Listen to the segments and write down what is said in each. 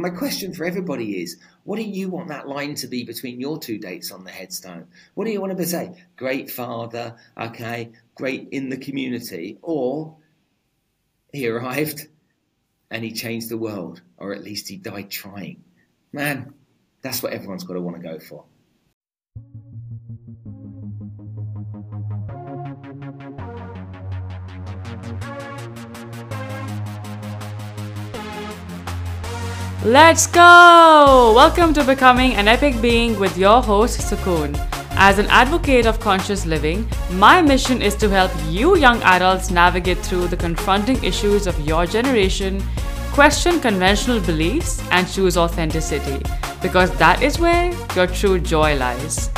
And my question for everybody is what do you want that line to be between your two dates on the headstone? What do you want to say? Great father, okay, great in the community, or he arrived and he changed the world, or at least he died trying. Man, that's what everyone's got to want to go for. Let's go! Welcome to Becoming an Epic Being with your host, Sukoon. As an advocate of conscious living, my mission is to help you young adults navigate through the confronting issues of your generation, question conventional beliefs, and choose authenticity, because that is where your true joy lies.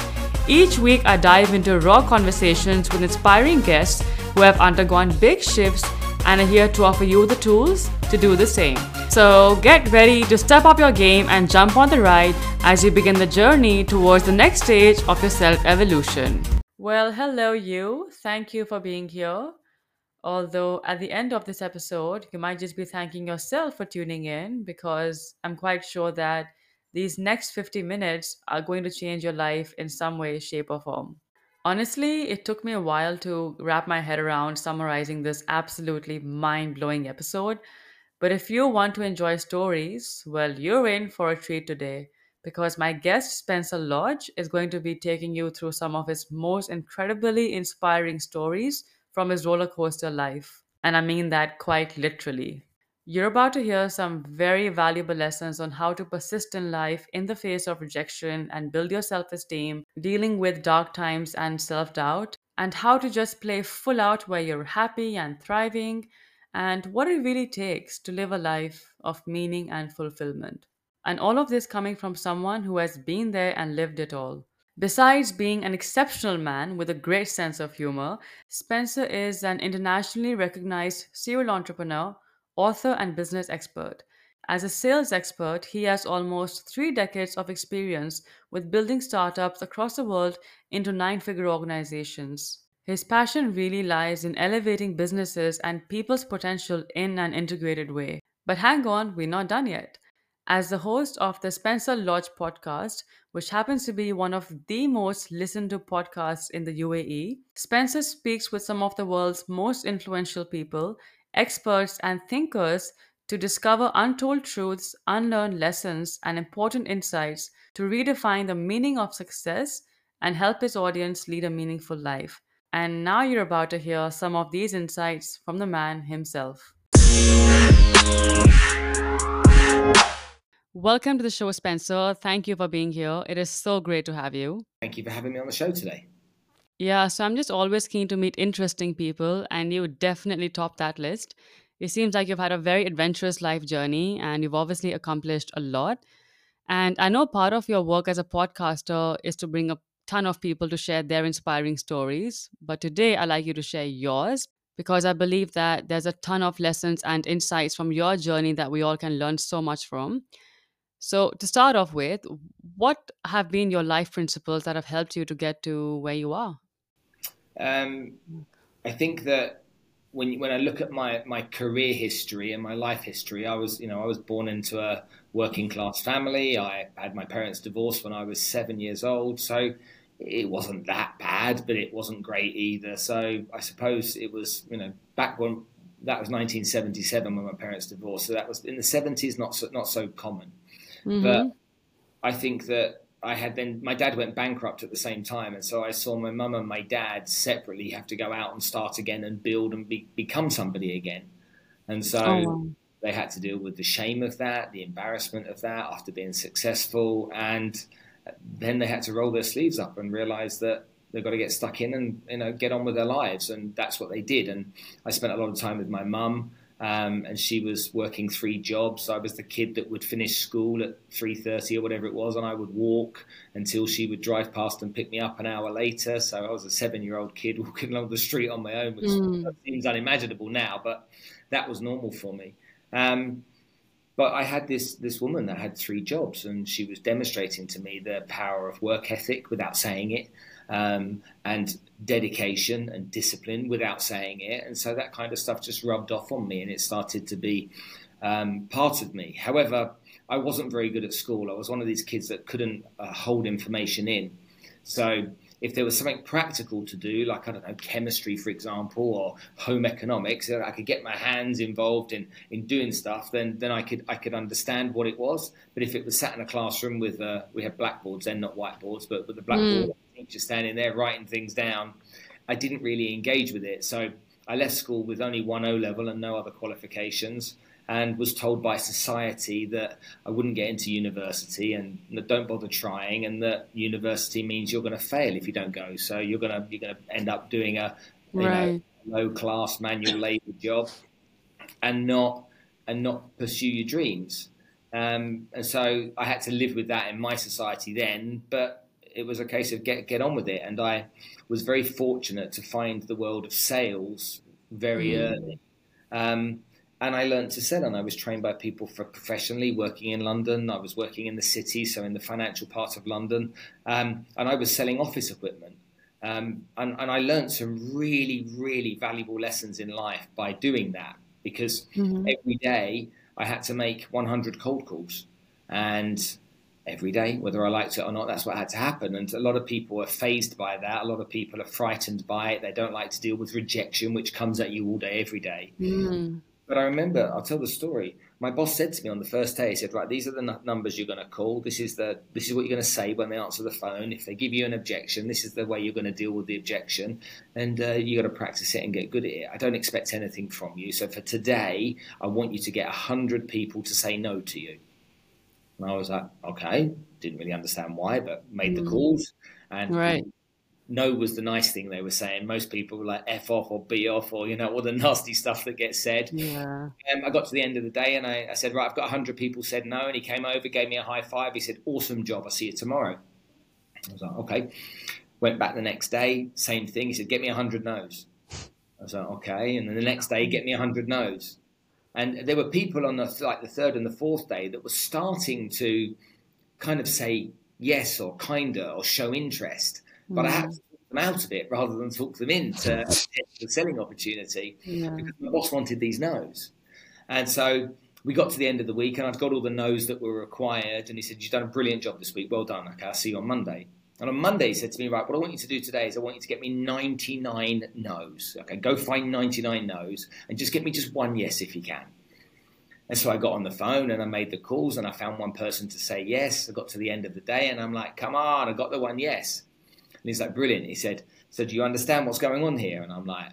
Each week, I dive into raw conversations with inspiring guests who have undergone big shifts and are here to offer you the tools to do the same. So get ready to step up your game and jump on the ride as you begin the journey towards the next stage of your self evolution. Well, hello, you. Thank you for being here. Although at the end of this episode, you might just be thanking yourself for tuning in because I'm quite sure that these next 50 minutes are going to change your life in some way, shape, or form. Honestly, it took me a while to wrap my head around summarizing this absolutely mind blowing episode. But if you want to enjoy stories, well, you're in for a treat today because my guest, Spencer Lodge, is going to be taking you through some of his most incredibly inspiring stories from his roller coaster life. And I mean that quite literally. You're about to hear some very valuable lessons on how to persist in life in the face of rejection and build your self esteem, dealing with dark times and self doubt, and how to just play full out where you're happy and thriving, and what it really takes to live a life of meaning and fulfillment. And all of this coming from someone who has been there and lived it all. Besides being an exceptional man with a great sense of humor, Spencer is an internationally recognized serial entrepreneur author, and business expert. As a sales expert, he has almost three decades of experience with building startups across the world into nine figure organizations. His passion really lies in elevating businesses and people's potential in an integrated way. But hang on, we're not done yet. As the host of the Spencer Lodge podcast, which happens to be one of the most listened to podcasts in the UAE, Spencer speaks with some of the world's most influential people, experts, and thinkers to discover untold truths, unlearn lessons, and important insights to redefine the meaning of success and help his audience lead a meaningful life. And now you're about to hear some of these insights from the man himself. Welcome to the show, Spencer. Thank you for being here. It is so great to have you. Thank you for having me on the show today. Yeah, so I'm just always keen to meet interesting people, and you definitely top that list. It seems like you've had a very adventurous life journey, and you've obviously accomplished a lot. And I know part of your work as a podcaster is to bring a ton of people to share their inspiring stories. But today, I'd like you to share yours because I believe that there's a ton of lessons and insights from your journey that we all can learn so much from. So, to start off with, what have been your life principles that have helped you to get to where you are? Um, I think that when when I look at my my career history and my life history, I was you know I was born into a working class family. I had my parents divorced when I was seven years old, so it wasn't that bad, but it wasn't great either. So I suppose it was you know back when that was 1977 when my parents divorced. So that was in the 70s, not so, not so common. Mm-hmm. But I think that I had then my dad went bankrupt at the same time, and so I saw my mum and my dad separately have to go out and start again and build and be, become somebody again. And so oh, wow. they had to deal with the shame of that, the embarrassment of that after being successful, and then they had to roll their sleeves up and realize that they've got to get stuck in and you know get on with their lives, and that's what they did. And I spent a lot of time with my mum. Um, and she was working three jobs. I was the kid that would finish school at three thirty or whatever it was, and I would walk until she would drive past and pick me up an hour later. So I was a seven-year-old kid walking along the street on my own, which mm. seems unimaginable now, but that was normal for me. Um, but I had this this woman that had three jobs, and she was demonstrating to me the power of work ethic without saying it um, and dedication and discipline without saying it. And so that kind of stuff just rubbed off on me and it started to be um, part of me. However, I wasn't very good at school. I was one of these kids that couldn't uh, hold information in. So if there was something practical to do, like I don't know, chemistry, for example, or home economics, that I could get my hands involved in, in doing stuff, then then I could I could understand what it was. But if it was sat in a classroom with uh, we have blackboards, then not whiteboards, but with the blackboard mm. teacher standing there writing things down, I didn't really engage with it. So I left school with only one O level and no other qualifications and was told by society that I wouldn't get into university and don't bother trying, and that university means you're going to fail if you don't go. So you're going to you're going to end up doing a right. know, low class manual labour job and not and not pursue your dreams. Um, and so I had to live with that in my society then, but it was a case of get get on with it. And I was very fortunate to find the world of sales very mm. early. Um, and I learned to sell. And I was trained by people for professionally working in London. I was working in the city, so in the financial part of London, um, and I was selling office equipment. Um, and, and, I learned some really, really valuable lessons in life by doing that because mm-hmm. every day I had to make 100 cold calls. And every day, whether I liked it or not, that's what had to happen. And a lot of people are fazed by that. A lot of people are frightened by it. They don't like to deal with rejection, which comes at you all day, every day. Mm. But I remember, I'll tell the story. My boss said to me on the first day, he said, "Right, these are the n- numbers you're going to call. This is the this is what you're going to say when they answer the phone. If they give you an objection, this is the way you're going to deal with the objection, and uh, you got to practice it and get good at it. I don't expect anything from you. So for today, I want you to get hundred people to say no to you." And I was like, "Okay." Didn't really understand why, but made the calls and right no was the nice thing they were saying. Most people were like F off or B off or, you know, all the nasty stuff that gets said. Yeah. Um, I got to the end of the day and I, I said, right, I've got 100 people said no. And he came over, gave me a high five. He said, awesome job. I'll see you tomorrow. I was like, okay. Went back the next day, same thing. He said, get me 100 no's. I was like, okay. And then the next day, get me 100 no's. And there were people on the like the third and the fourth day that were starting to kind of say yes or kinder or show interest but I had mm. to talk them out of it rather than talk them into the selling opportunity yeah. because my boss wanted these no's. And so we got to the end of the week and I'd got all the no's that were required. And he said, You've done a brilliant job this week. Well done. Okay, I'll see you on Monday. And on Monday, he said to me, Right, what I want you to do today is I want you to get me 99 no's. Okay, go find 99 no's and just get me just one yes if you can. And so I got on the phone and I made the calls and I found one person to say yes. I got to the end of the day and I'm like, Come on, I got the one yes. And he's like, brilliant. He said, so do you understand what's going on here? And I'm like,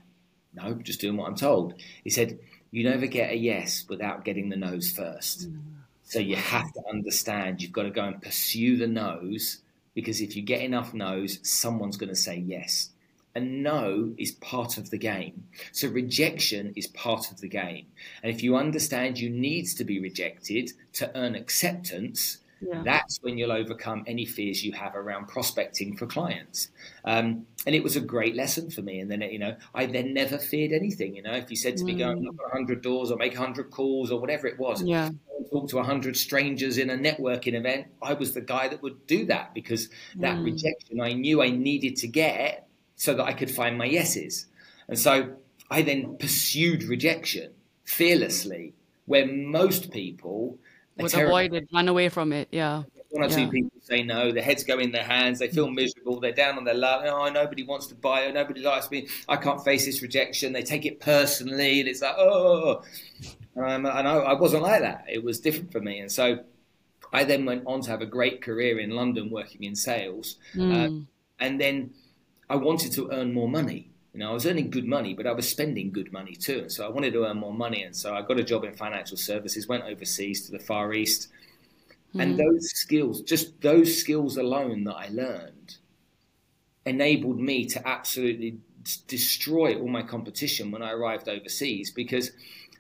no, just doing what I'm told. He said, you never get a yes without getting the no's first. Mm. So you have to understand you've got to go and pursue the no's because if you get enough no's, someone's going to say yes. And no is part of the game. So rejection is part of the game. And if you understand you needs to be rejected to earn acceptance, yeah. That's when you'll overcome any fears you have around prospecting for clients. Um, and it was a great lesson for me. And then, you know, I then never feared anything. You know, if you said to mm. me, go and knock on 100 doors or make 100 calls or whatever it was, yeah. talk to 100 strangers in a networking event, I was the guy that would do that because that mm. rejection I knew I needed to get so that I could find my yeses. And so I then pursued rejection fearlessly, where most people would avoid it, run away from it. Yeah. One or yeah. two people say no. Their heads go in their hands. They feel miserable. They're down on their luck. Oh, nobody wants to buy it. Nobody likes me. I can't face this rejection. They take it personally, and it's like, oh. Um, and I, I wasn't like that. It was different for me, and so I then went on to have a great career in London, working in sales, mm. uh, and then I wanted to earn more money. You know, I was earning good money, but I was spending good money too. And so I wanted to earn more money. And so I got a job in financial services, went overseas to the Far East. Mm. And hmm. those skills, just those skills alone that I learned, enabled me to absolutely destroy all my competition when I arrived overseas because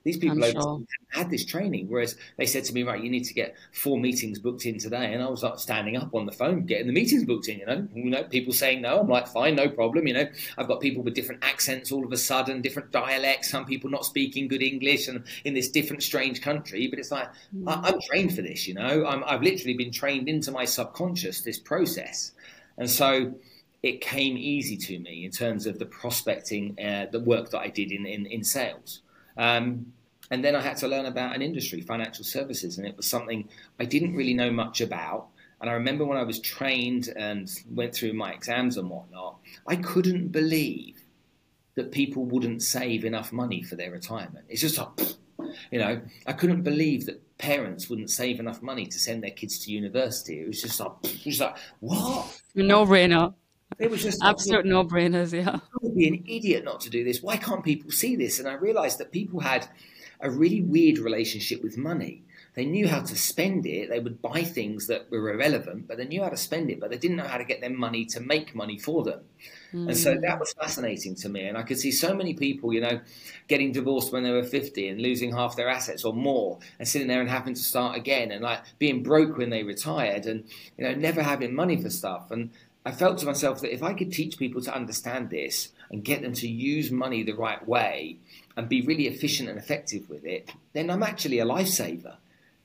these people sure. had this training, whereas they said to me, "Right, you need to get four meetings booked in today," and I was like standing up on the phone, getting the meetings booked in. You know, you know, people saying no. I'm like, fine, no problem. You know, I've got people with different accents all of a sudden, different dialects. Some people not speaking good English, and in this different, strange country. But it's like mm. I, am trained for this. You know, I'm, I've literally been trained into my subconscious this process, and so it came easy to me in terms of the prospecting, uh, the work that I did in, in, in sales. Um, And then I had to learn about an industry, financial services, and it was something I didn't really know much about. And I remember when I was trained and went through my exams and whatnot, I couldn't believe that people wouldn't save enough money for their retirement. It's just like, you know, I couldn't believe that parents wouldn't save enough money to send their kids to university. It was just like, it was like what? No brainer. It was just absolute like, no brainers. Yeah, I would be an idiot not to do this. Why can't people see this? And I realized that people had a really weird relationship with money. They knew how to spend it. They would buy things that were irrelevant, but they knew how to spend it, but they didn't know how to get their money to make money for them. Mm. And so that was fascinating to me. And I could see so many people, you know, getting divorced when they were 50 and losing half their assets or more and sitting there and having to start again and like being broke when they retired and, you know, never having money for stuff. And I felt to myself that if I could teach people to understand this and get them to use money the right way and be really efficient and effective with it, then I'm actually a lifesaver.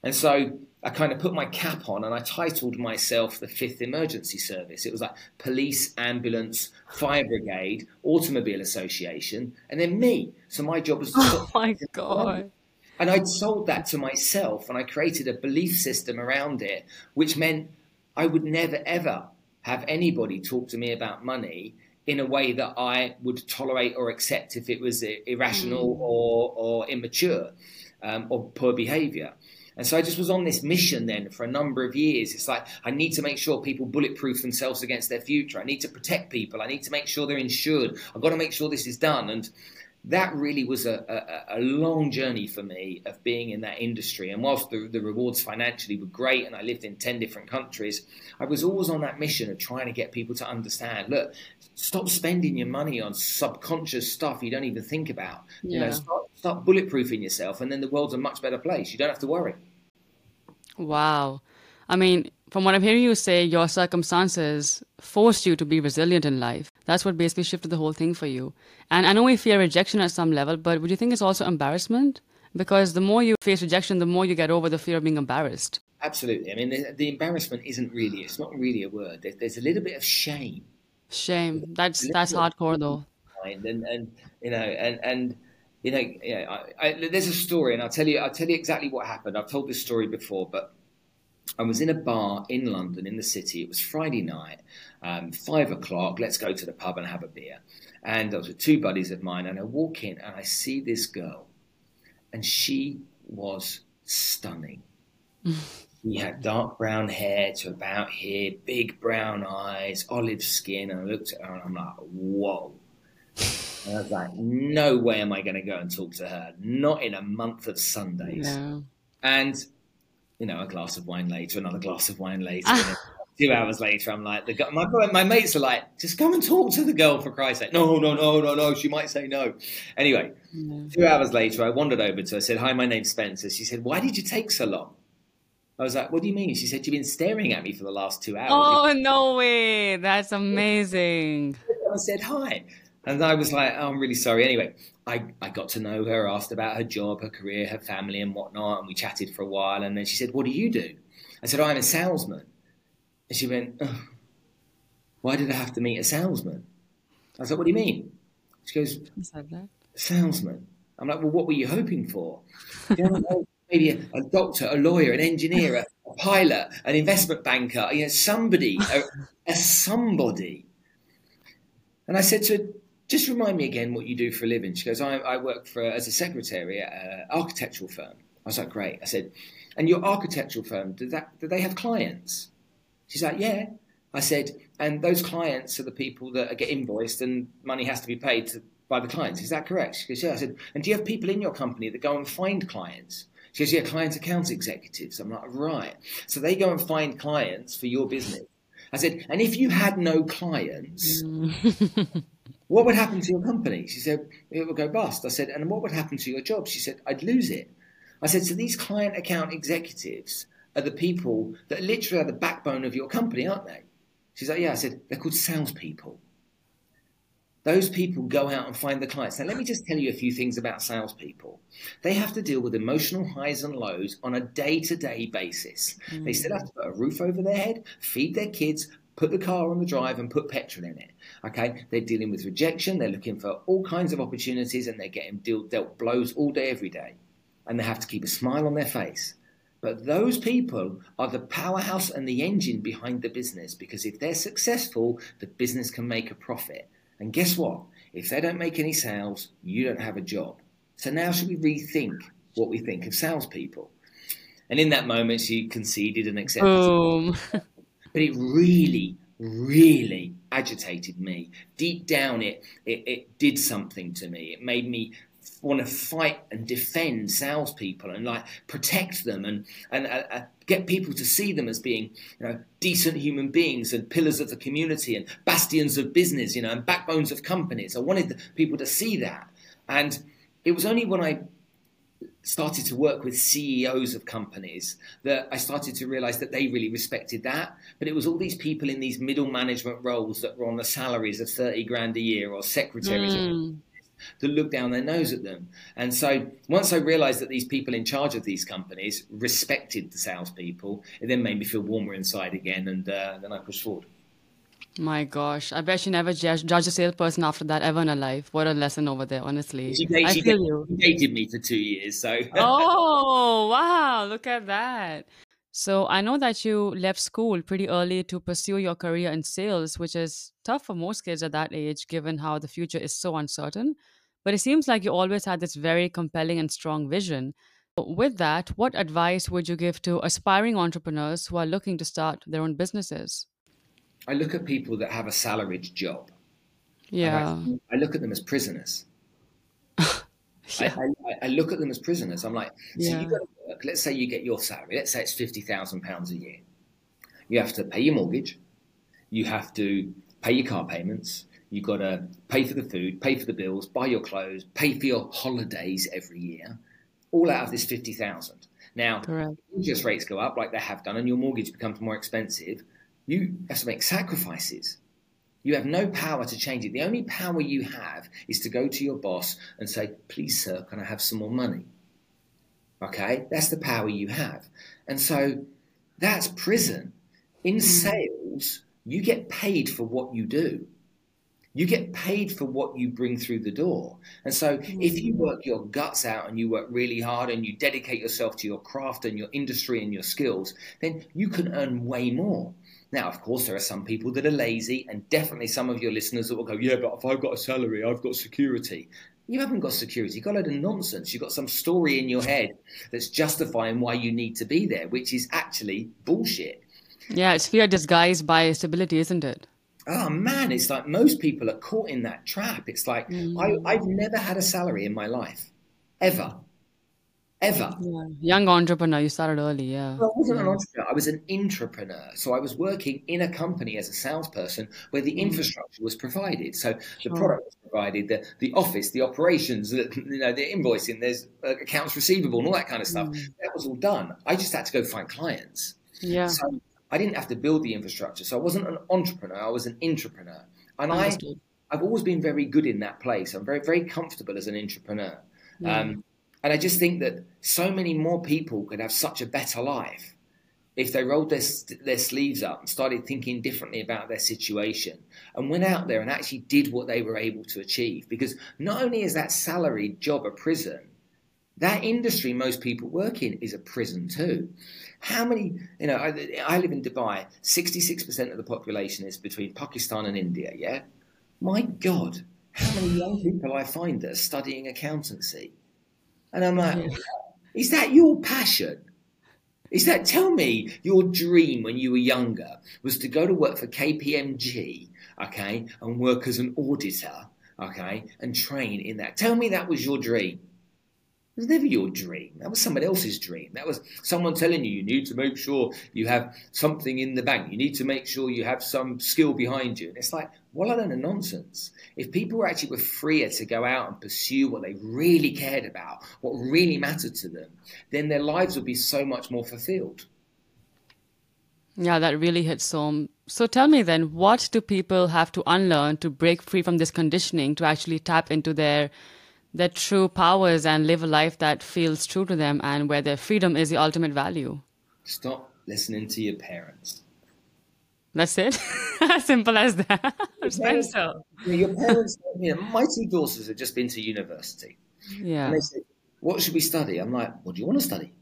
And so I kind of put my cap on and I titled myself the Fifth Emergency Service. It was like police, ambulance, fire brigade, automobile association, and then me. So my job was to. Oh my God. And I'd sold that to myself and I created a belief system around it, which meant I would never, ever have anybody talk to me about money in a way that I would tolerate or accept if it was irrational mm. or, or immature um, or poor behavior. And so I just was on this mission then for a number of years. It's like, I need to make sure people bulletproof themselves against their future. I need to protect people. I need to make sure they're insured. I've got to make sure this is done. And that really was a, a, a long journey for me of being in that industry. And whilst the, the rewards financially were great and I lived in 10 different countries, I was always on that mission of trying to get people to understand look, stop spending your money on subconscious stuff you don't even think about. Yeah. You know, start, start bulletproofing yourself, and then the world's a much better place. You don't have to worry. Wow. I mean, from what I'm hearing you say, your circumstances forced you to be resilient in life. That's what basically shifted the whole thing for you. And I know we fear rejection at some level, but would you think it's also embarrassment? Because the more you face rejection, the more you get over the fear of being embarrassed. Absolutely. I mean, the, the embarrassment isn't really, it's not really a word. There, there's a little bit of shame Shame. That's that's hardcore though. And and you know and and you know yeah. I, I, there's a story, and I'll tell you I'll tell you exactly what happened. I've told this story before, but I was in a bar in London, in the city. It was Friday night, um, five o'clock. Let's go to the pub and have a beer. And I was with two buddies of mine, and I walk in and I see this girl, and she was stunning. she had dark brown hair to about here, big brown eyes, olive skin. And I looked at her and I'm like, whoa. And I was like, no way am I going to go and talk to her. Not in a month of Sundays. No. And, you know, a glass of wine later, another glass of wine later. two hours later, I'm like, the, my, my mates are like, just come and talk to the girl for Christ's sake. No, no, no, no, no. She might say no. Anyway, two hours later, I wandered over to her, I said, hi, my name's Spencer. She said, why did you take so long? I was like, what do you mean? She said, you've been staring at me for the last two hours. Oh, no way. That's amazing. I said, hi. And I was like, oh, I'm really sorry. Anyway, I, I got to know her, asked about her job, her career, her family, and whatnot. And we chatted for a while. And then she said, what do you do? I said, oh, I'm a salesman. And she went, oh, why did I have to meet a salesman? I was like, what do you mean? She goes, salesman. I'm like, well, what were you hoping for? maybe a, a, doctor, a lawyer, an engineer, a, a, pilot, an investment banker, you know, somebody, a, a somebody. And I said to her, just remind me again what you do for a living. She goes, I, I work for as a secretary at an architectural firm. I was like, great. I said, and your architectural firm, do that do they have clients? She's like, yeah. I said, and those clients are the people that get invoiced and money has to be paid to, by the clients. Is that correct? She goes, yeah. I said, and do you have people in your company that go and find clients? She goes, yeah, client accounts executives. I'm like, right. So they go and find clients for your business. I said, and if you had no clients, mm. what would happen to your company? She said, it would go bust. I said, and what would happen to your job? She said, I'd lose it. I said, so these client account executives are the people that literally are the backbone of your company, aren't they? She's like, yeah. I said, they're called salespeople. Those people go out and find the clients. Now, let me just tell you a few things about salespeople. They have to deal with emotional highs and lows on a day to day basis. Mm. They still have to put a roof over their head, feed their kids, put the car on the drive, and put petrol in it. Okay? They're dealing with rejection, they're looking for all kinds of opportunities, and they're getting dealt blows all day, every day. and they have to keep a smile on their face. But those people are the powerhouse and the engine behind the business because if they're successful, the business can make a profit. And guess what? If they don't make any sales, you don't have a job. So now should we rethink what we think of salespeople? And in that moment, she conceded and accepted. Boom. but it really, really agitated me. Deep down, it, it, it did something to me. It made me want to fight and defend salespeople and like protect them and and uh, uh, get people to see them as being you know decent human beings and pillars of the community and bastions of business, you know, and backbones of companies. I wanted people to see that, and it was only when I started to work with CEOs of companies that I started to realize that they really respected that. But it was all these people in these middle management roles that were on the salaries of 30 grand a year or secretaries. Mm. That looked down their nose at them. And so once I realized that these people in charge of these companies respected the salespeople, it then made me feel warmer inside again. And uh, then I pushed forward. My gosh, I bet you never judge, judge a salesperson after that ever in her life. What a lesson over there, honestly. She, dated, I feel you. dated me for two years, so. oh wow! Look at that. So I know that you left school pretty early to pursue your career in sales, which is tough for most kids at that age, given how the future is so uncertain. But it seems like you always had this very compelling and strong vision. With that, what advice would you give to aspiring entrepreneurs who are looking to start their own businesses? I look at people that have a salaried job. Yeah. I, I, look at them as prisoners. yeah. I, I, look at them as prisoners. I'm like, so yeah. you got to work. Let's say you get your salary. Let's say it's fifty thousand pounds a year. You have to pay your mortgage. You have to pay your car payments. You've got to pay for the food, pay for the bills, buy your clothes, pay for your holidays every year, all out of this fifty thousand. Now, Correct. interest rates go up like they have done, and your mortgage becomes more expensive you have to make sacrifices. You have no power to change it. The only power you have is to go to your boss and say, please, sir, can I have some more money? Okay, that's the power you have. And so that's prison. In mm. sales, you get paid for what you do. You get paid for what you bring through the door. And so if you work your guts out and you work really hard and you dedicate yourself to your craft and your industry and your skills, then you can earn way more. Now, of course, there are some people that are lazy, and definitely some of your listeners that will go, Yeah, but if I've got a salary, I've got security. You haven't got security. You've got a load of nonsense. You've got some story in your head that's justifying why you need to be there, which is actually bullshit. Yeah, it's fear disguised by stability, isn't it? Oh man, it's like most people are caught in that trap. It's like mm. I, I've never had a salary in my life, ever ever. Yeah. Young entrepreneur, you started early, yeah. Well, I wasn't yeah. an entrepreneur, I was an intrapreneur. So I was working in a company as a salesperson where the mm. infrastructure was provided. So the product was provided, the, the office, the operations, the, you know, the invoicing, there's uh, accounts receivable and all that kind of stuff. Mm. That was all done. I just had to go find clients. Yeah. So I didn't have to build the infrastructure. So I wasn't an entrepreneur, I was an intrapreneur. And I, I've always been very good in that place. I'm very, very comfortable as an entrepreneur. Um, and I just think that so many more people could have such a better life if they rolled their, their sleeves up and started thinking differently about their situation and went out there and actually did what they were able to achieve. Because not only is that salaried job a prison, that industry most people work in is a prison too. How many, you know, I, I live in Dubai, 66% of the population is between Pakistan and India, yeah? My God, how many young people I find that are studying accountancy? And I'm like, is that your passion? Is that, tell me, your dream when you were younger was to go to work for KPMG, okay, and work as an auditor, okay, and train in that. Tell me that was your dream. It was never your dream. That was someone else's dream. That was someone telling you you need to make sure you have something in the bank. You need to make sure you have some skill behind you. And it's like, what a load of nonsense. If people actually were freer to go out and pursue what they really cared about, what really mattered to them, then their lives would be so much more fulfilled. Yeah, that really hits home. So tell me then, what do people have to unlearn to break free from this conditioning to actually tap into their their true powers and live a life that feels true to them and where their freedom is the ultimate value. Stop listening to your parents. That's it. simple as that. Spencer. Your parents, you know, my two daughters have just been to university. Yeah. And they said, what should we study? I'm like, what do you want to study?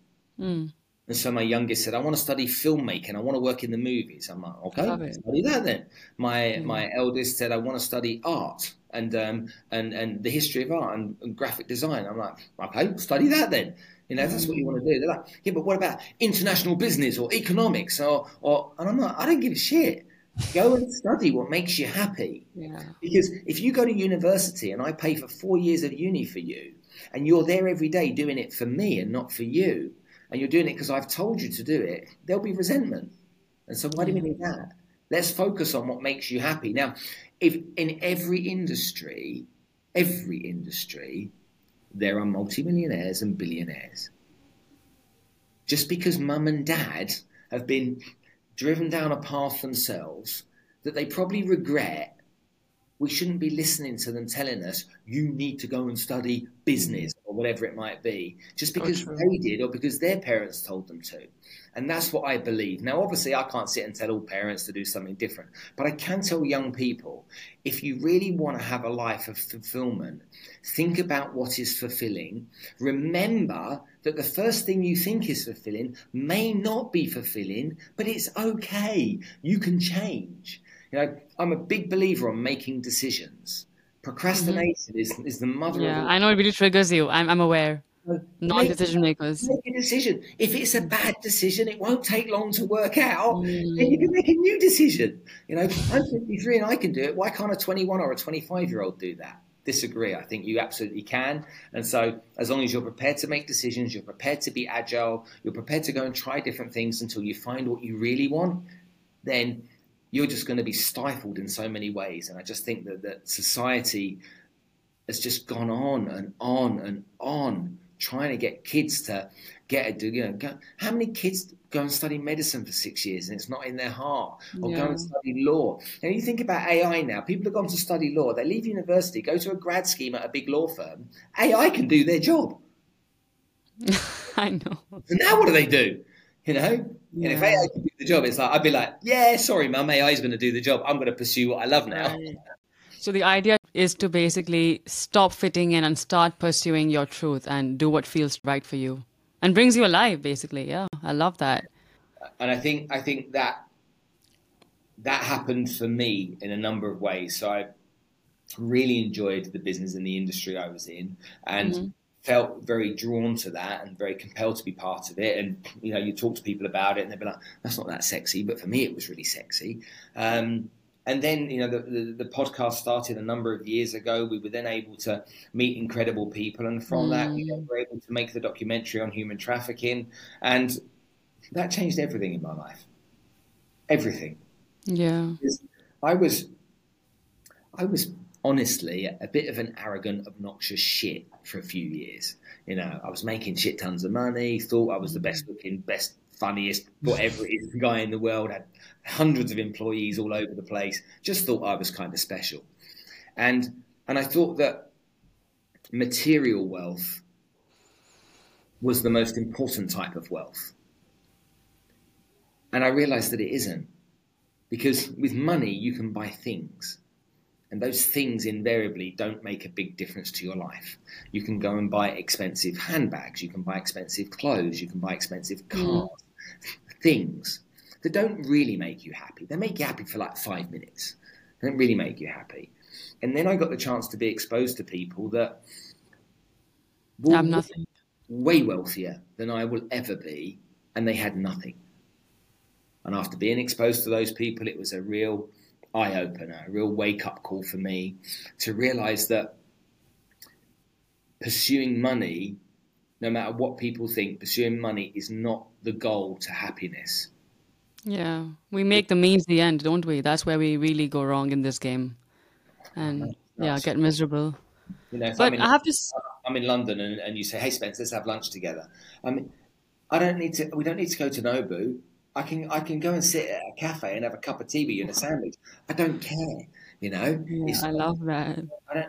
Mm. And so my youngest said, I want to study filmmaking. I want to work in the movies. I'm like, okay, study that then. My mm. my eldest said, I want to study art and um, and and the history of art and, and, graphic design. I'm like, okay, study that then. You know, if that's what you want to do. They're like, yeah, but what about international business or economics or or? And I'm like, I don't give a shit. Go and study what makes you happy. Yeah. Because if you go to university and I pay for four years of uni for you, and you're there every day doing it for me and not for you, and you're doing it because I've told you to do it, there'll be resentment. And so why do we need that? Let's focus on what makes you happy. Now, if in every industry, every industry, there are multimillionaires and billionaires. Just because mum and dad have been driven down a path themselves that they probably regret, we shouldn't be listening to them telling us, you need to go and study business or whatever it might be, just because they did or because their parents told them to. And that's what I believe. Now, obviously, I can't sit and tell all parents to do something different, but I can tell young people if you really want to have a life of fulfillment, think about what is fulfilling. Remember that the first thing you think is fulfilling may not be fulfilling, but it's okay. You can change. You know, I'm a big believer on making decisions. Procrastination mm-hmm. is, is the mother yeah, I know it really triggers you. I'm, I'm aware. Non decision makers. Make a decision. If it's a bad decision, it won't take long to work out. Mm. Then you can make a new decision. You know, I'm 53 and I can do it. Why can't a 21 or a 25 year old do that? Disagree. I think you absolutely can. And so, as long as you're prepared to make decisions, you're prepared to be agile, you're prepared to go and try different things until you find what you really want, then you're just going to be stifled in so many ways. And I just think that, that society has just gone on and on and on trying to get kids to get a you know go, how many kids go and study medicine for six years and it's not in their heart? Or yeah. go and study law. And you think about ai now. People have gone to study law. They leave university go to a grad scheme at a big law firm. Ai can do their job. I know. And now what do they do you know yeah. and if ai can do the job it's like i'd be like yeah sorry mum ai is going to do the job i'm going to pursue what i love now right. So the idea is to basically stop fitting in and start pursuing your truth and do what feels right for you and brings you alive basically. Yeah, I love that. And I think I think that that happened for me in a number of ways. So I really enjoyed the business and the industry I was in and mm-hmm. Felt very drawn to that and very compelled to be part of it. And you know, you talk to people about it and they'd be like, "That's not that sexy," but for me, it was really sexy. Um, and then you know the, the, the, podcast started a number of years ago. We were then able to meet incredible people, and from mm. that we were able to make the documentary on human trafficking, and that changed everything in my life. Everything. Yeah. I was, I was honestly a bit of an arrogant, obnoxious shit for a few years. You know, I was making shit tons of money, thought I was the best looking, best funniest, whatever it is, guy in the world, had hundreds of employees all over the place, just thought I was kind of special. And, and I thought that material wealth was the most important type of wealth. And I realized that it isn't. Because with money, you can buy things. And those things invariably don't make a big difference to your life. You can go and buy expensive handbags, you can buy expensive clothes, you can buy expensive cars, mm things that don't really make you happy. They make you happy for like five minutes. They don't really make you happy. And then I got the chance to be exposed to people that were have nothing. way wealthier than I will ever be, and they had nothing. And after being exposed to those people, it was a real eye opener, a real wake up call for me to realize that pursuing money no matter what people think, pursuing money is not the goal to happiness. Yeah, we make the means the end, don't we? That's where we really go wrong in this game, and yeah, get miserable. You know, but in, I have to. I'm in London, and, and you say, "Hey, Spence, let's have lunch together." I mean, I don't need to. We don't need to go to Nobu. I can I can go and sit at a cafe and have a cup of tea with you and a sandwich. I don't care. You know, yeah, I love that.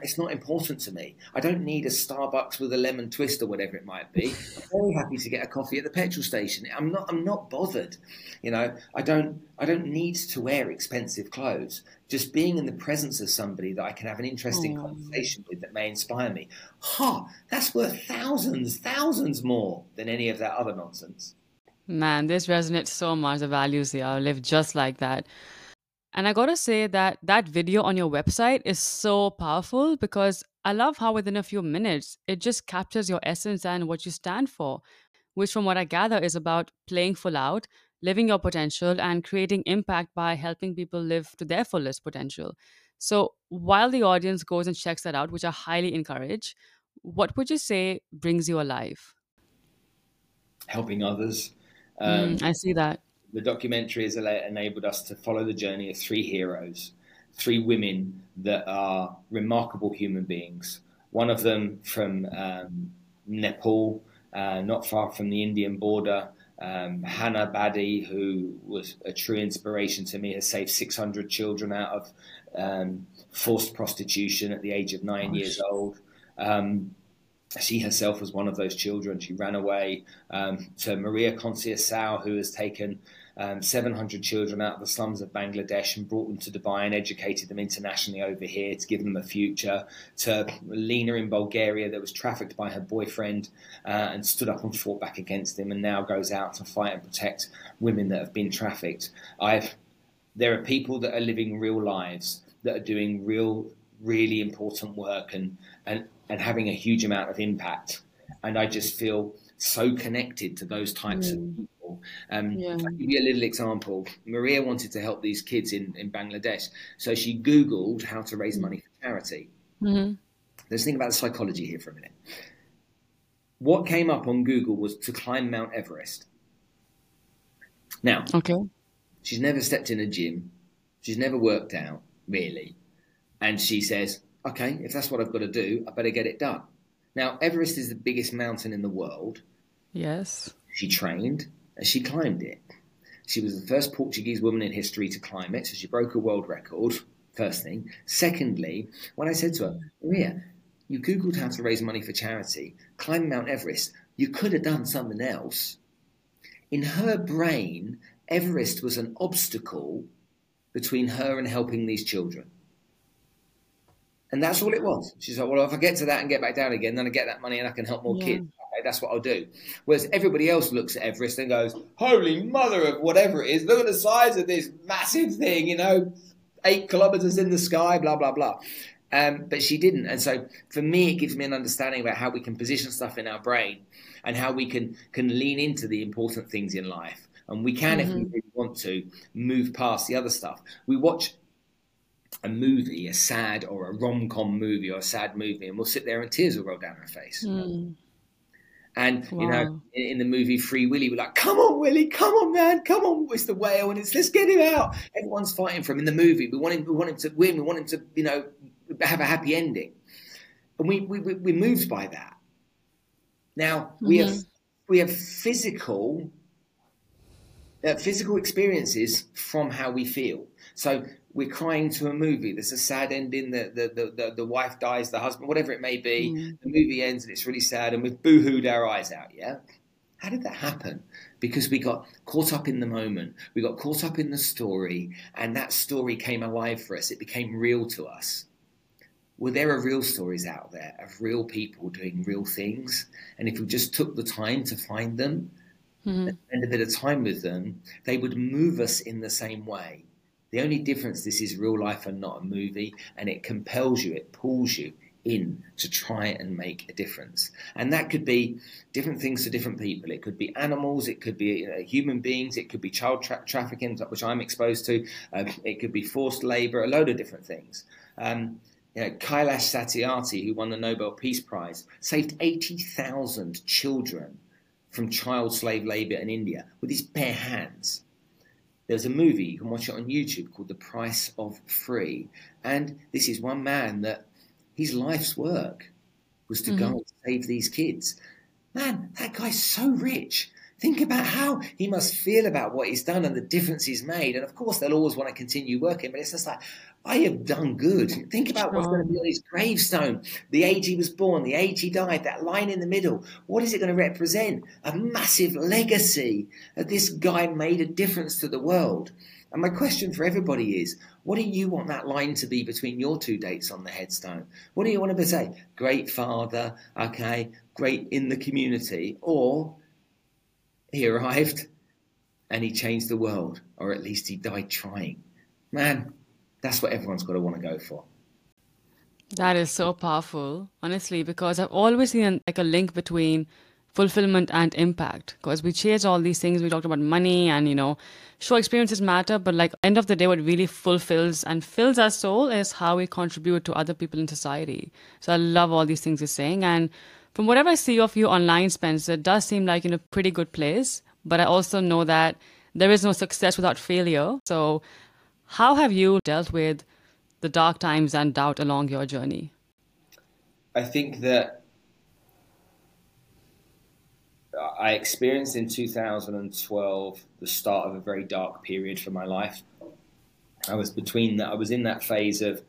it's not important to me. I don't need a Starbucks with a lemon twist or whatever it might be. I'm very happy to get a coffee at the petrol station. I'm not. I'm not bothered. You know, I don't. I don't need to wear expensive clothes. Just being in the presence of somebody that I can have an interesting oh. conversation with that may inspire me. Ha! Huh, that's worth thousands, thousands more than any of that other nonsense. Man, this resonates so much. The values here. I live just like that. And I gotta say that that video on your website is so powerful because I love how within a few minutes it just captures your essence and what you stand for, which, from what I gather, is about playing full out, living your potential, and creating impact by helping people live to their fullest potential. So, while the audience goes and checks that out, which I highly encourage, what would you say brings you alive? Helping others. Um, mm, I see that the documentary has enabled us to follow the journey of three heroes, three women that are remarkable human beings. One of them from um, Nepal, uh, not far from the Indian border. Um, Hannah Badi, who was a true inspiration to me, has saved 600 children out of um, forced prostitution at the age of nine Gosh. years old. Um, she herself was one of those children. She ran away um, to Maria Conceição, who has taken um, 700 children out of the slums of Bangladesh and brought them to Dubai and educated them internationally over here to give them a future. To Lena in Bulgaria that was trafficked by her boyfriend uh, and stood up and fought back against him and now goes out to fight and protect women that have been trafficked. I've there are people that are living real lives that are doing real, really important work and and and having a huge amount of impact. And I just feel so connected to those types mm. of people. Um, yeah. I'll give you a little example. Maria wanted to help these kids in, in Bangladesh. So she Googled how to raise money for charity. Mm-hmm. Let's think about the psychology here for a minute. What came up on Google was to climb Mount Everest. Now, okay. she's never stepped in a gym. She's never worked out, really. And she says, okay, if that's what I've got to do, I better get it done. Now, Everest is the biggest mountain in the world. Yes. She trained and she climbed it. She was the first Portuguese woman in history to climb it, so she broke a world record, first thing. Secondly, when I said to her, Maria, you Googled how to raise money for charity, climb Mount Everest, you could have done something else. In her brain, Everest was an obstacle between her and helping these children. And that's all it was. She's like, well, if I get to that and get back down again, then I get that money and I can help more yeah. kids. Okay, that's what I'll do. Whereas everybody else looks at Everest and goes, holy mother of whatever it is, look at the size of this massive thing, you know, eight kilometers in the sky, blah, blah, blah. Um, but she didn't. And so for me, it gives me an understanding about how we can position stuff in our brain and how we can, can lean into the important things in life. And we can, mm-hmm. if we mm-hmm. really want to, move past the other stuff. We watch a movie, a sad or a rom com movie or a sad movie, and we'll sit there and tears will roll down our face. Mm. And wow. you know, in, in, the movie Free Willy, we're like, "Come on, Willy! Come on, man! Come on! It's the whale, and it's let's get him out." Everyone's fighting for him in the movie. We want him. We want him to win. We want him to, you know, have a happy ending. And we we we're moved by that. Now we mm-hmm. have we have physical uh, physical experiences from how we feel. So we're crying to a movie. There's a sad ending. The the, the, the, the wife dies, the husband, whatever it may be. Mm. The movie ends and it's really sad, and we've boohooed our eyes out. Yeah, how did that happen? Because we got caught up in the moment. We got caught up in the story, and that story came alive for us. It became real to us. Well, there are real stories out there of real people doing real things, and if we just took the time to find them mm-hmm. and spend a bit of time with them, they would move us in the same way the only difference, this is real life and not a movie, and it compels you, it pulls you in to try and make a difference. And that could be different things to different people. It could be animals, it could be uh, human beings, it could be child tra- trafficking, which I'm exposed to, uh, it could be forced labor, a load of different things. Um, you know, Kailash Satyarthi, who won the Nobel Peace Prize, saved 80,000 children from child slave labor in India with his bare hands. There's a movie, you can watch it on YouTube called The Price of Free. And this is one man that his life's work was to mm-hmm. go and save these kids. Man, that guy's so rich. Think about how he must feel about what he's done and the difference he's made. And of course, they'll always want to continue working, but it's just like, I have done good. Think about what's going to be on his gravestone, the age he was born, the age he died, that line in the middle. What is it going to represent? A massive legacy that this guy made a difference to the world. And my question for everybody is, what do you want that line to be between your two dates on the headstone? What do you want to say? Great father, okay, great in the community, or he arrived and he changed the world, or at least he died trying. Man, that's what everyone's got to want to go for. That is so powerful, honestly, because I've always seen like a link between fulfillment and impact. Because we chase all these things, we talked about money and you know, sure experiences matter, but like end of the day, what really fulfills and fills our soul is how we contribute to other people in society. So I love all these things you're saying, and from whatever I see of you online, Spencer, it does seem like in a pretty good place. But I also know that there is no success without failure. So how have you dealt with the dark times and doubt along your journey? I think that I experienced in 2012 the start of a very dark period for my life. I was between that, I was in that phase of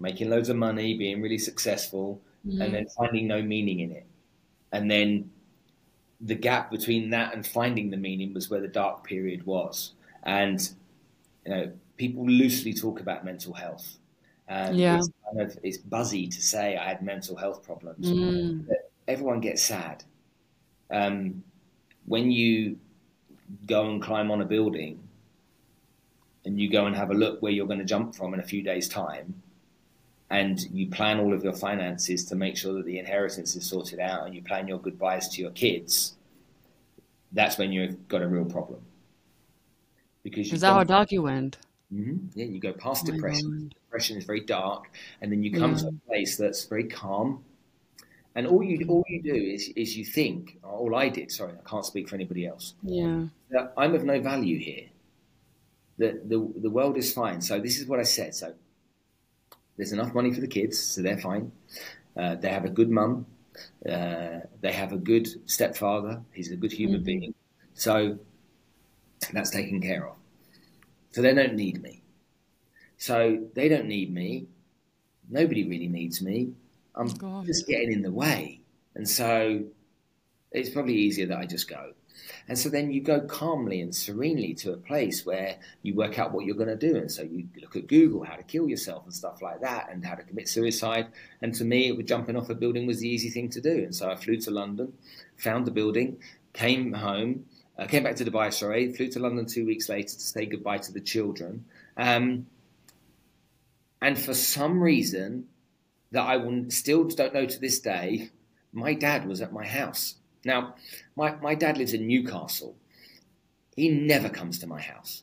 making loads of money, being really successful, mm-hmm. and then finding no meaning in it. And then the gap between that and finding the meaning was where the dark period was. And, you know, people loosely talk about mental health. And yeah. it's kind of it's buzzy to say I had mental health problems. Mm. Everyone gets sad. Um, when you go and climb on a building and you go and have a look where you're going to jump from in a few days' time, and you plan all of your finances to make sure that the inheritance is sorted out, and you plan your goodbyes to your kids, that's when you've got a real problem. Because is that how dark you went? Mm-hmm. Yeah, you go past oh depression. Depression is very dark, and then you come yeah. to a place that's very calm. And all you all you do is is you think. All I did. Sorry, I can't speak for anybody else. Yeah, I'm of no value here. That the the world is fine. So this is what I said. So there's enough money for the kids, so they're fine. Uh, they have a good mum. Uh, they have a good stepfather. He's a good human mm-hmm. being. So that's taken care of. So they don't need me. So they don't need me. Nobody really needs me. I'm God. just getting in the way. And so it's probably easier that I just go. And so then you go calmly and serenely to a place where you work out what you're going to do. And so you look at Google, how to kill yourself and stuff like that, and how to commit suicide. And to me, it was jumping off a building was the easy thing to do. And so I flew to London, found the building, came home, I came back to Dubai, sorry, flew to London two weeks later to say goodbye to the children. Um, and for some reason that I will, still don't know to this day, my dad was at my house. Now, my, my dad lives in Newcastle. He never comes to my house.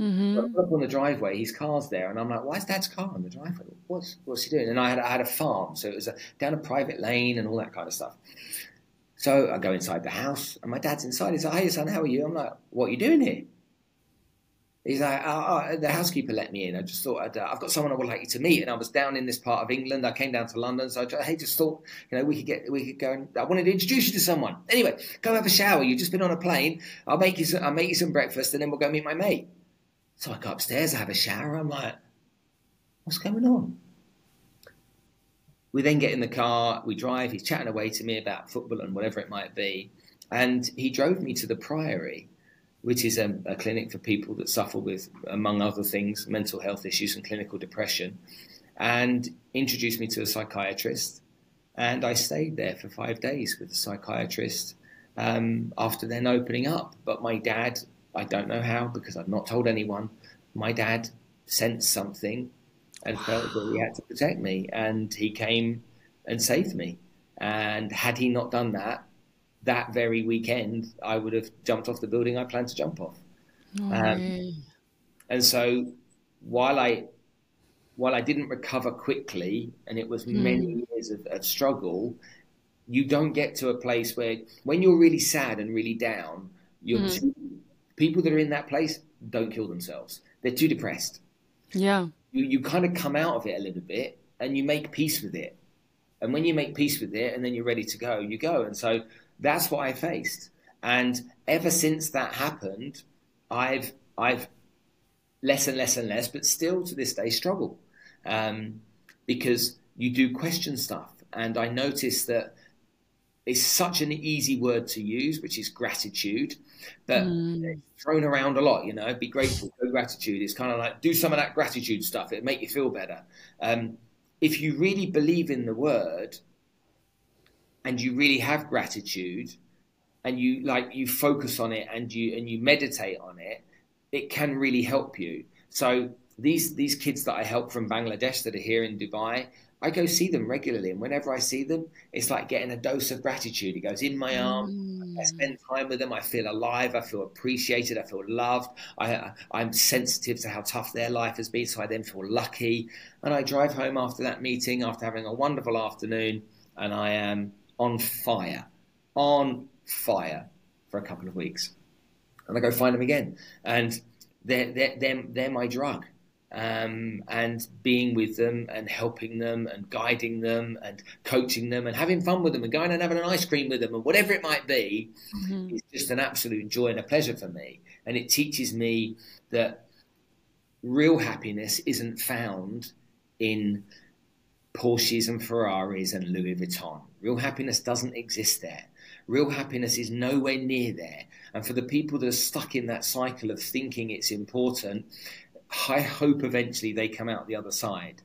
Mm-hmm. up on the driveway, his car's there, and I'm like, "Why is Dad's car on the driveway? What's what's he doing?" And I had I had a farm, so it was a, down a private lane and all that kind of stuff. So I go inside the house, and my dad's inside. He's like, "Hey, son, how are you?" I'm like, "What are you doing here?" He's like, oh, oh, "The housekeeper let me in. I just thought i have uh, got someone I would like you to meet." And I was down in this part of England. I came down to London, so I just, hey, just thought, you know, we could get, we could go. And I wanted to introduce you to someone. Anyway, go have a shower. You've just been on a plane. I'll make you, some, I'll make you some breakfast, and then we'll go meet my mate. So I go upstairs, I have a shower. I'm like, "What's going on?" We then get in the car, we drive, he's chatting away to me about football and whatever it might be. And he drove me to the Priory, which is a, a clinic for people that suffer with, among other things, mental health issues and clinical depression, and introduced me to a psychiatrist. And I stayed there for five days with the psychiatrist um, after then opening up. But my dad, I don't know how because I've not told anyone, my dad sensed something and felt that he had to protect me. And he came and saved me. And had he not done that, that very weekend, I would have jumped off the building I planned to jump off. Oh, um, and so while I while I didn't recover quickly, and it was mm. many years of, of, struggle, you don't get to a place where when you're really sad and really down, you're mm. too, people that are in that place don't kill themselves. They're too depressed. Yeah you, you kind of come out of it a little bit and you make peace with it. And when you make peace with it and then you're ready to go, you go. And so that's what I faced. And ever since that happened, I've I've less and less and less, but still to this day struggle um, because you do question stuff, and I notice that it's such an easy word to use, which is gratitude, but mm. thrown around a lot. You know, be grateful, show gratitude. It's kind of like do some of that gratitude stuff. It make you feel better. Um, if you really believe in the word, and you really have gratitude, and you like you focus on it and you and you meditate on it, it can really help you. So these these kids that I help from Bangladesh that are here in Dubai, I go see them regularly, and whenever I see them, it's like getting a dose of gratitude. It goes in my arm. Mm. I spend time with them. I feel alive. I feel appreciated. I feel loved. I, I'm sensitive to how tough their life has been, so I then feel lucky. And I drive home after that meeting, after having a wonderful afternoon, and I am on fire, on fire for a couple of weeks. And I go find them again, and they're they're they're, they're my drug um, and being with them and helping them and guiding them and coaching them and having fun with them and going and having an ice cream with them and whatever it might be mm-hmm. is just an absolute joy and a pleasure for me. And it teaches me that real happiness isn't found in Porsches and Ferraris and Louis Vuitton. Real happiness doesn't exist there. Real happiness is nowhere near there. And for the people that are stuck in that cycle of thinking it's important, I hope eventually they come out the other side.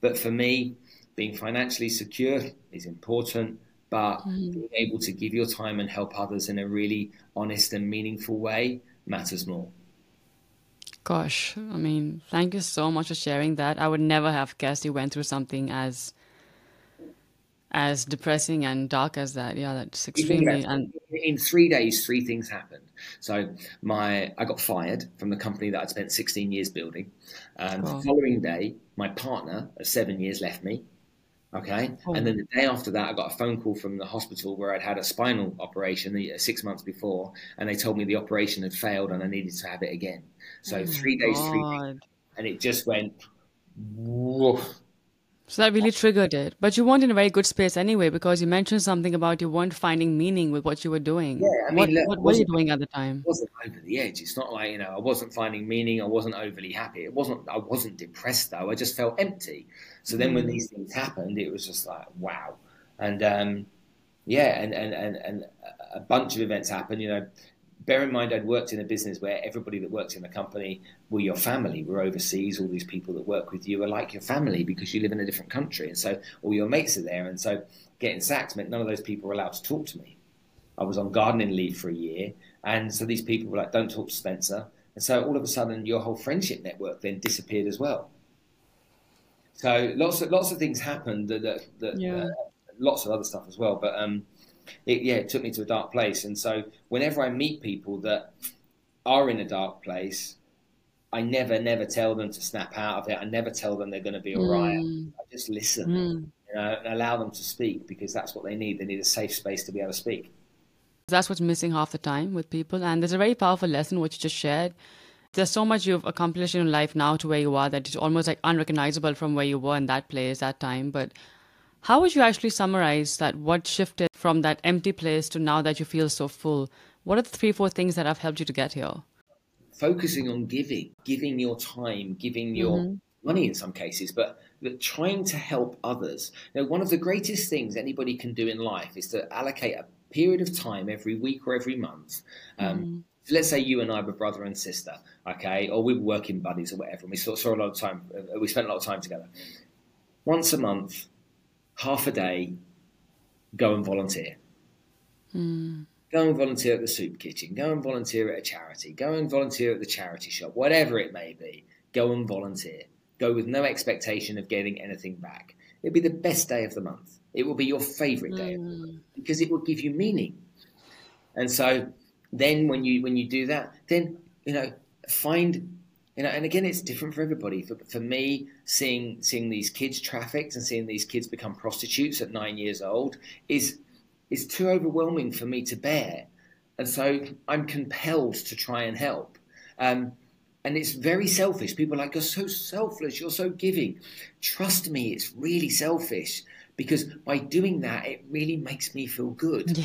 But for me, being financially secure is important, but mm. being able to give your time and help others in a really honest and meaningful way matters more. Gosh, I mean, thank you so much for sharing that. I would never have guessed you went through something as as depressing and dark as that. Yeah, that's extremely. And in three days, three things happened. So my I got fired from the company that I'd spent 16 years building. Um, The following day, my partner of seven years left me. Okay, oh. and then the day after that, I got a phone call from the hospital where I'd had a spinal operation six months before, and they told me the operation had failed and I needed to have it again. So oh three days, God. three days, and it just went. Woof, so that really triggered it. But you weren't in a very good space anyway because you mentioned something about you weren't finding meaning with what you were doing. Yeah, I mean, what, look, what were you doing at the time? I wasn't over the edge. It's not like, you know, I wasn't finding meaning. I wasn't overly happy. It wasn't, I wasn't depressed though. I just felt empty. So then mm. when these things happened, it was just like, wow. And, um, yeah, and, and, and, and a bunch of events happened, you know, bear in mind, I'd worked in a business where everybody that worked in the company were your family. We're overseas. All these people that work with you are like your family because you live in a different country, and so all your mates are there. And so getting sacked meant none of those people were allowed to talk to me. I was on gardening leave for a year, and so these people were like, "Don't talk to Spencer." And so all of a sudden, your whole friendship network then disappeared as well. So lots of lots of things happened. That, that, that yeah. uh, lots of other stuff as well, but. Um, it, yeah, it took me to a dark place. And so whenever I meet people that are in a dark place, I never, never tell them to snap out of it. I never tell them they're going to be all mm. right. I just listen mm. you know, and allow them to speak because that's what they need. They need a safe space to be able to speak. That's what's missing half the time with people. And there's a very powerful lesson which you just shared. There's so much you've accomplished in life now to where you are that it's almost like unrecognizable from where you were in that place, that time. But how would you actually summarize that? What shifted from that empty place to now that you feel so full? What are the three, four things that have helped you to get here? Focusing on giving, giving your time, giving your mm-hmm. money in some cases, but, but trying to help others. Now, one of the greatest things anybody can do in life is to allocate a period of time every week or every month. Um, mm-hmm. so let's say you and I were brother and sister, okay, or we were working buddies or whatever, and we saw, saw a lot of time, uh, we spent a lot of time together. Once a month, half a day, go and volunteer. Mm. Go and volunteer at the soup kitchen. Go and volunteer at a charity. Go and volunteer at the charity shop, whatever it may be. Go and volunteer. Go with no expectation of getting anything back. It'll be the best day of the month. It will be your favorite day mm. because it will give you meaning. And so then when you when you do that, then you know find you know, and again, it's different for everybody. For, for me, seeing seeing these kids trafficked and seeing these kids become prostitutes at nine years old is is too overwhelming for me to bear, and so I'm compelled to try and help. Um, and it's very selfish. People are like, you're so selfless, you're so giving. Trust me, it's really selfish because by doing that, it really makes me feel good. Yeah.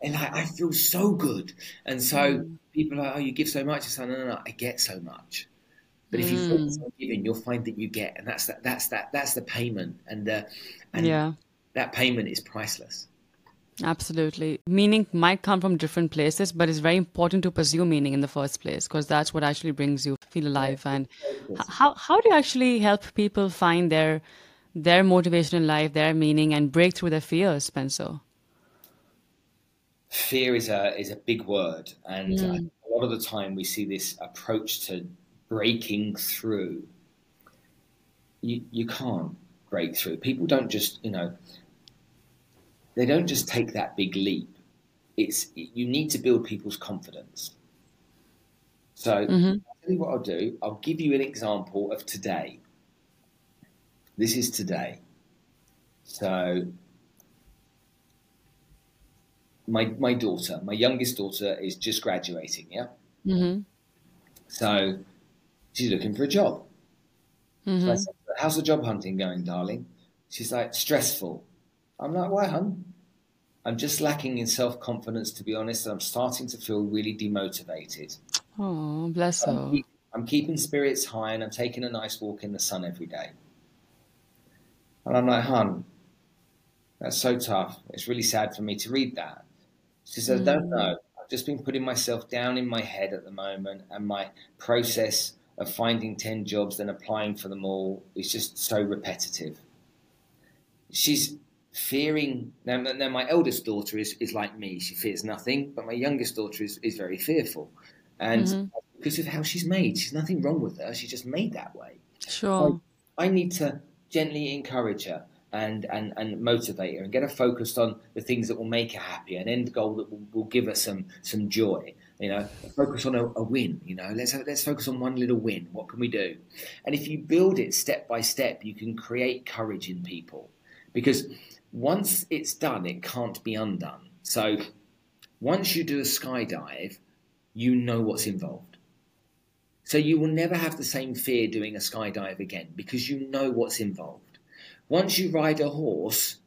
and like I feel so good. And so mm. people are like, oh, you give so much. I say, no, no, no, I get so much. But if you mm. focus on giving, you'll find that you get, and that's that. That's that. That's the payment, and uh, and yeah. that payment is priceless. Absolutely. Meaning might come from different places, but it's very important to pursue meaning in the first place because that's what actually brings you feel alive. And how how do you actually help people find their their motivation in life, their meaning, and break through their fears, Spencer? Fear is a is a big word, and mm. a lot of the time we see this approach to breaking through. You you can't break through. People don't just you know they don't just take that big leap. It's you need to build people's confidence. So mm-hmm. I'll tell you what I'll do. I'll give you an example of today. This is today. So my my daughter, my youngest daughter, is just graduating. Yeah. Mm-hmm. So she's looking for a job. Mm-hmm. So I said, How's the job hunting going, darling? She's like, stressful. I'm like, why, hun? I'm just lacking in self confidence, to be honest, and I'm starting to feel really demotivated. Oh, bless her. I'm, keep, I'm keeping spirits high and I'm taking a nice walk in the sun every day. And I'm like, hun, that's so tough. It's really sad for me to read that. She says, mm. I don't mm. know. I've just been putting myself down in my head at the moment, and my process of finding 10 jobs, then applying for them all is just so repetitive. She's fearing now, now my eldest daughter is, is like me. She fears nothing but my youngest daughter is, is very fearful. And mm-hmm. because of how she's made she's nothing wrong with her. She's just made that way. Sure. I, I need to gently encourage her and, and, and motivate her and get her focused on the things that will make her happy an end goal that will, will give her some some joy you know focus on a, a, win you know let's let's focus on one little win what can we do and if you build it step by step you can create courage in people because once it's done, it can't be undone. So once you do a skydive, you know what's involved. So you will never have the same fear doing a skydive again because you know what's involved. Once you ride a horse,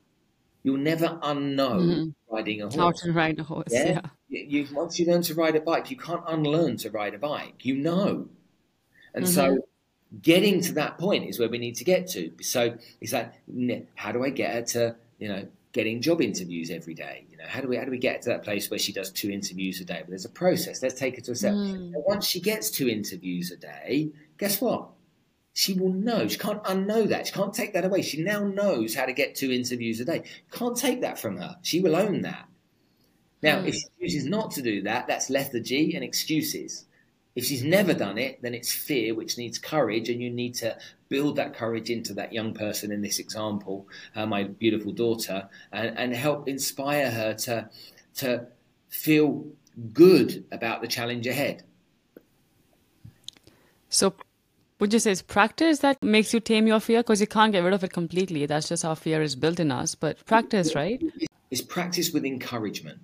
you'll never unknow mm-hmm. riding a horse. How to ride a horse, yeah. yeah. You, once you learn to ride a bike, you can't unlearn to ride a bike. You know. And mm-hmm. so getting to that point is where we need to get to. So it's like, how do I get her to you know, getting job interviews every day. You know, how do we how do we get to that place where she does two interviews a day? But there's a process. Let's take her to a step. Mm. once she gets two interviews a day, guess what? She will know. She can't unknow that. She can't take that away. She now knows how to get two interviews a day. Can't take that from her. She will own that. Now, mm. if she chooses not to do that, that's lethargy and excuses. If she's never done it, then it's fear, which needs courage, and you need to build that courage into that young person in this example, uh, my beautiful daughter, and, and help inspire her to to feel good about the challenge ahead. So, would you say it's practice that makes you tame your fear? Because you can't get rid of it completely. That's just how fear is built in us. But practice, right? It's practice with encouragement.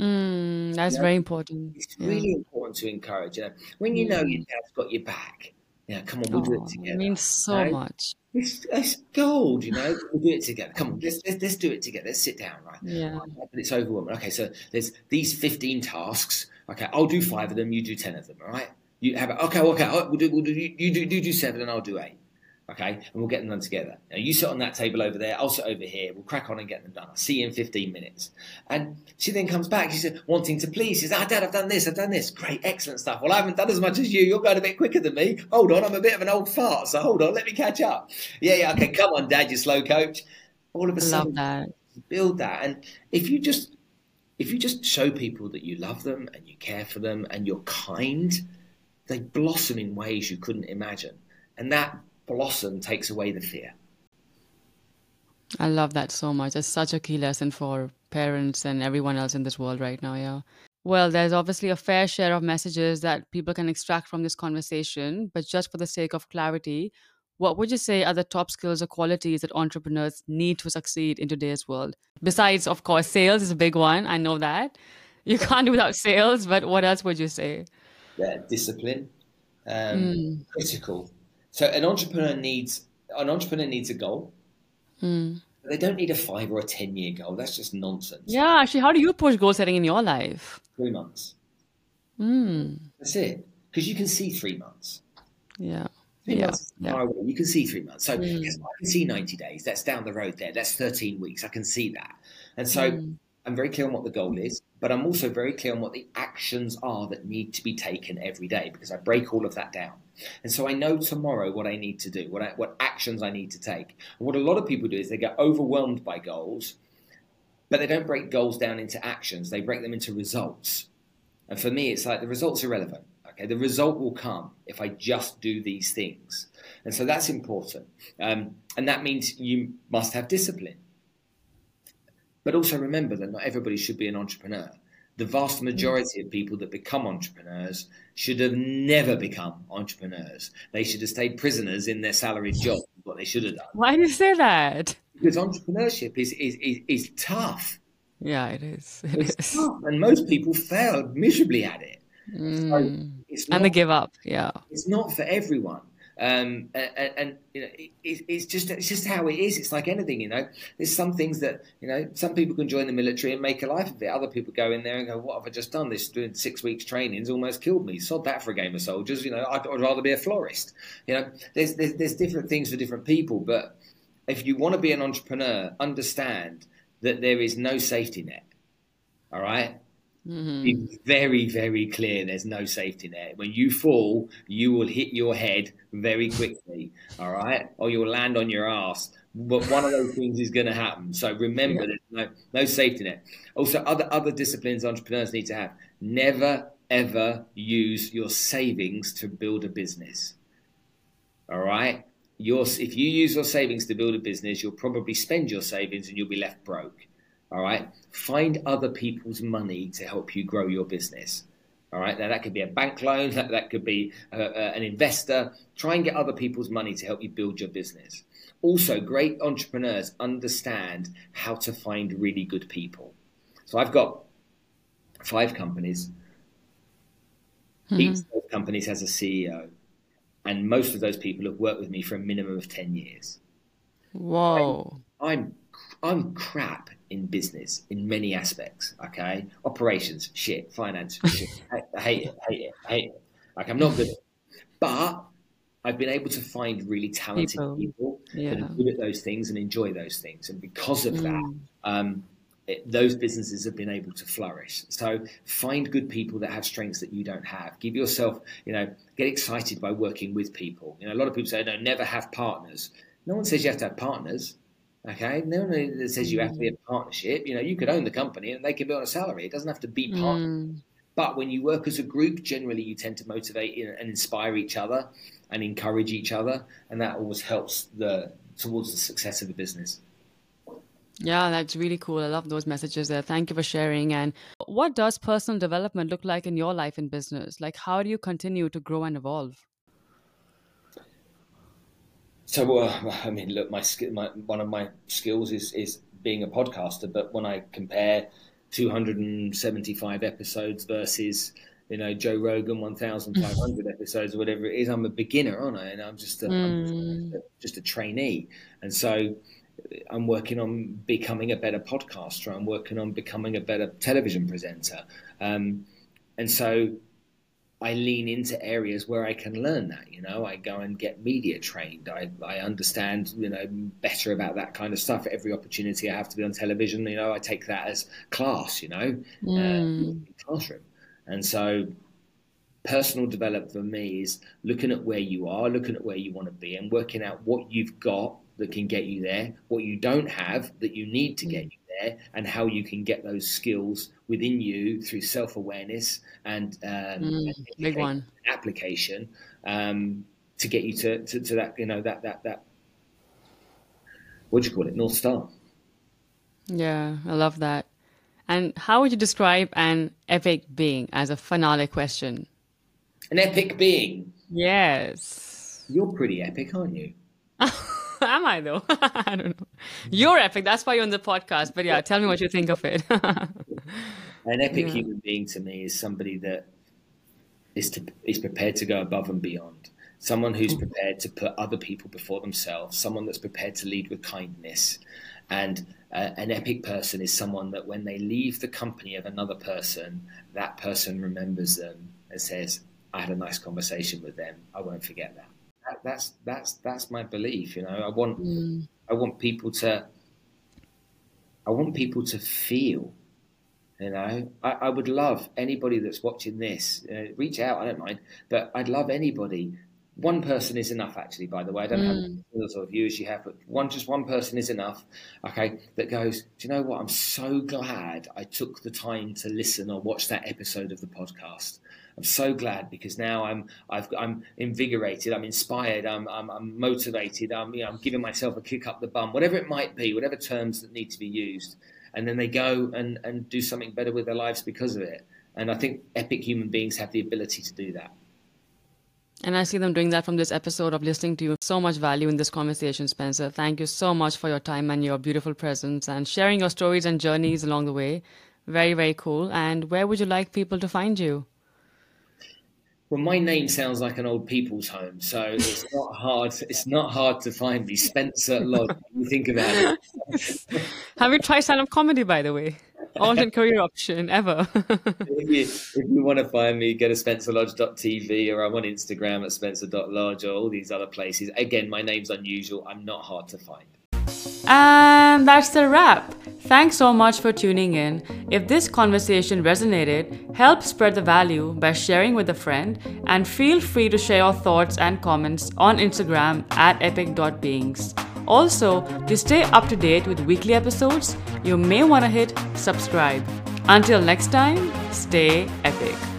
Mm, that's very important. It's yeah. really important to encourage her. When you know your dad's got your back, yeah, come on, we'll oh, do it together. It means so much. It's, it's, gold, you know. We'll do it together. Come on, let's, let's, let's do it together. Let's sit down, right? Yeah. But it's overwhelming. Okay, so there's these 15 tasks. Okay, I'll do five of them. You do 10 of them, all right? You have it. Okay, okay. We'll do, we'll do, you, you do, you do seven and I'll do eight okay? And we'll get them done together. Now, you sit on that table over there, I'll sit over here, we'll crack on and get them done. I'll see you in 15 minutes. And she then comes back, she said, wanting to please. She says, Ah, Dad, I've done this, I've done this. Great, excellent stuff. Well, I haven't done as much as you. You're going a bit quicker than me. Hold on, I'm a bit of an old fart, so hold on, let me catch up. Yeah, yeah, okay, come on, Dad, you slow coach. All of a sudden, that. build that. And if you just if you just show people that you love them and you care for them and you're kind, they blossom in ways you couldn't imagine. And that blossom takes away the fear. I love that so much. It's such a key lesson for parents and everyone else in this world right now. Yeah. Well, there's obviously a fair share of messages that people can extract from this conversation, but just for the sake of clarity, what would you say are the top skills or qualities that entrepreneurs need to succeed in today's world? Besides, of course, sales is a big one. I know that. You can't do without sales, but what else would you say? Yeah, discipline, um, mm. critical so an entrepreneur needs an entrepreneur needs a goal. Mm. They don't need a five or a 10 year goal. That's just nonsense. Yeah, actually, how do you approach goal setting in your life? Three months. Mm. That's it. Because you can see three months. Yeah. Three Yeah, months yeah. far away. You can see three months. So Mm. yes, I can see 90 days. That's down the road there. That's 13 weeks. I can see that. And so Mm. I'm very clear on what the goal is, but I'm also very clear on what the actions are that need to be taken every day because I break all of that down. And so I know tomorrow what I need to do, what I, what actions I need to take. And what a lot of people do is they get overwhelmed by goals, but they don't break goals down into actions. They break them into results. And for me, it's like the results are irrelevant. Okay, the result will come if I just do these things, and so that's important. Um, and that means you must have discipline. But also remember that not everybody should be an entrepreneur. The vast majority of people that become entrepreneurs should have never become entrepreneurs. They should have stayed prisoners in their salaried job. What they should have done, Why do you say that? because entrepreneurship is is is, is tough. Yeah, it is. It It's is. tough, and most people fail miserably at it. Mm. It's And they give up. Yeah. it's not for everyone. Um, and, and you know, it, it's just it's just how it is. It's like anything, you know. There's some things that you know. Some people can join the military and make a life of it. Other people go in there and go, "What have I just done? This doing six weeks training's almost killed me. Sod that for a game of soldiers. You know, I'd, I'd rather be a florist. You know, there's, there's there's different things for different people. But if you want to be an entrepreneur, understand that there is no safety net. All right, Mhm. be very, very clear there's no safety net. When you fall, you will hit your head very quickly, all right? Or you'll land on your ass. But one of those things is going to happen. So remember, there's no, no safety net. Also, other, other disciplines entrepreneurs need to have never, ever use your savings to build a business, all right? Your, if you use your savings to build a business, you'll probably spend your savings and you'll be left broke. All right. Find other people's money to help you grow your business. All right. Now, that could be a bank loan, that, that could be uh, uh, an investor. Try and get other people's money to help you build your business. Also, great entrepreneurs understand how to find really good people. So, I've got five companies. Each of those companies has a CEO, and most of those people have worked with me for a minimum of 10 years. Whoa. I'm I'm crap in business in many aspects. Okay, operations, shit, finance, shit. I, I hate it, hate it, hate it. Like I'm not good at it. But I've been able to find really talented People. people, that are good at those things and enjoy those things. And because of that, Mm. um, it, those businesses have been able to flourish. So find good people that have strengths that you don't have. Give yourself, you know, get excited by working with people. You know, a lot of people say, no, never have partners. No one says you have to have partners. Okay, no one that says you have to be a partnership. You know, you could own the company and they can be on a salary. It doesn't have to be partners. Mm. But when you work as a group, generally you tend to motivate and inspire each other and encourage each other, and that always helps the towards the success of the business. Yeah, that's really cool. I love those messages there. Thank you for sharing. And what does personal development look like in your life in business? Like, how do you continue to grow and evolve? So, uh, I mean, look, my, my one of my skills is is being a podcaster. But when I compare 275 episodes versus you know Joe Rogan 1,500 episodes or whatever it is, I'm a beginner, aren't I? And I'm just a, I'm Mm. just a trainee, and so I'm working on becoming a better podcaster. I'm working on becoming a better television presenter, um, and so I lean into areas where I can learn that. You know, I go and get media trained. I, I understand, you know, better about that kind of stuff. Every opportunity I have to be on television, you know, I take that as class. You know, Mm. uh, classroom, and so personal development for me is looking at where you are, looking at where you want to be, and working out what you've got that can get you there, what you don't have that you need to get you there, and how you can get those skills within you through self awareness and, um, Mm. and Big one. application um, to get you to, to, to that, you know, that, that, that, what do you call it, North Star. Yeah, I love that. And how would you describe an epic being as a finale question? An epic being. Yes. You're pretty epic, aren't you? Am I though? I don't know. You're epic. That's why you're on the podcast. But yeah, tell me what you think of it. An epic Yeah. human being to me is somebody that is to, is prepared to go above and beyond. Someone who's prepared to put other people before themselves. Someone that's prepared to lead with kindness, And uh, an epic person is someone that when they leave the company of another person, that person remembers them and says, "I had a nice conversation with them. I won't forget that." That that's that's that's my belief. You know, I want mm. I want people to I want people to feel. You know, I, I would love anybody that's watching this uh, reach out. I don't mind, but I'd love anybody one person is enough actually by the way i don't mm. have as sort of viewers you have but one just one person is enough okay that goes do you know what i'm so glad i took the time to listen or watch that episode of the podcast i'm so glad because now i'm i am invigorated i'm inspired I'm, I'm, I'm motivated I'm, you know, I'm giving myself a kick up the bum whatever it might be whatever terms that need to be used and then they go and, and do something better with their lives because of it and i think epic human beings have the ability to do that and I see them doing that from this episode of listening to you. So much value in this conversation, Spencer. Thank you so much for your time and your beautiful presence and sharing your stories and journeys along the way. Very, very cool. And where would you like people to find you? Well, my name sounds like an old people's home, so it's not hard. It's not hard to find me, Spencer Lodge. you think about it. Have you tried stand-up comedy, by the way? alternate career option ever. if, you, if you want to find me, go to spencerlodge.tv or I'm on Instagram at spencer.lodge or all these other places. Again, my name's unusual. I'm not hard to find. And that's the wrap. Thanks so much for tuning in. If this conversation resonated, help spread the value by sharing with a friend and feel free to share your thoughts and comments on Instagram at epic.beings. Also, to stay up to date with weekly episodes, you may want to hit subscribe. Until next time, stay epic.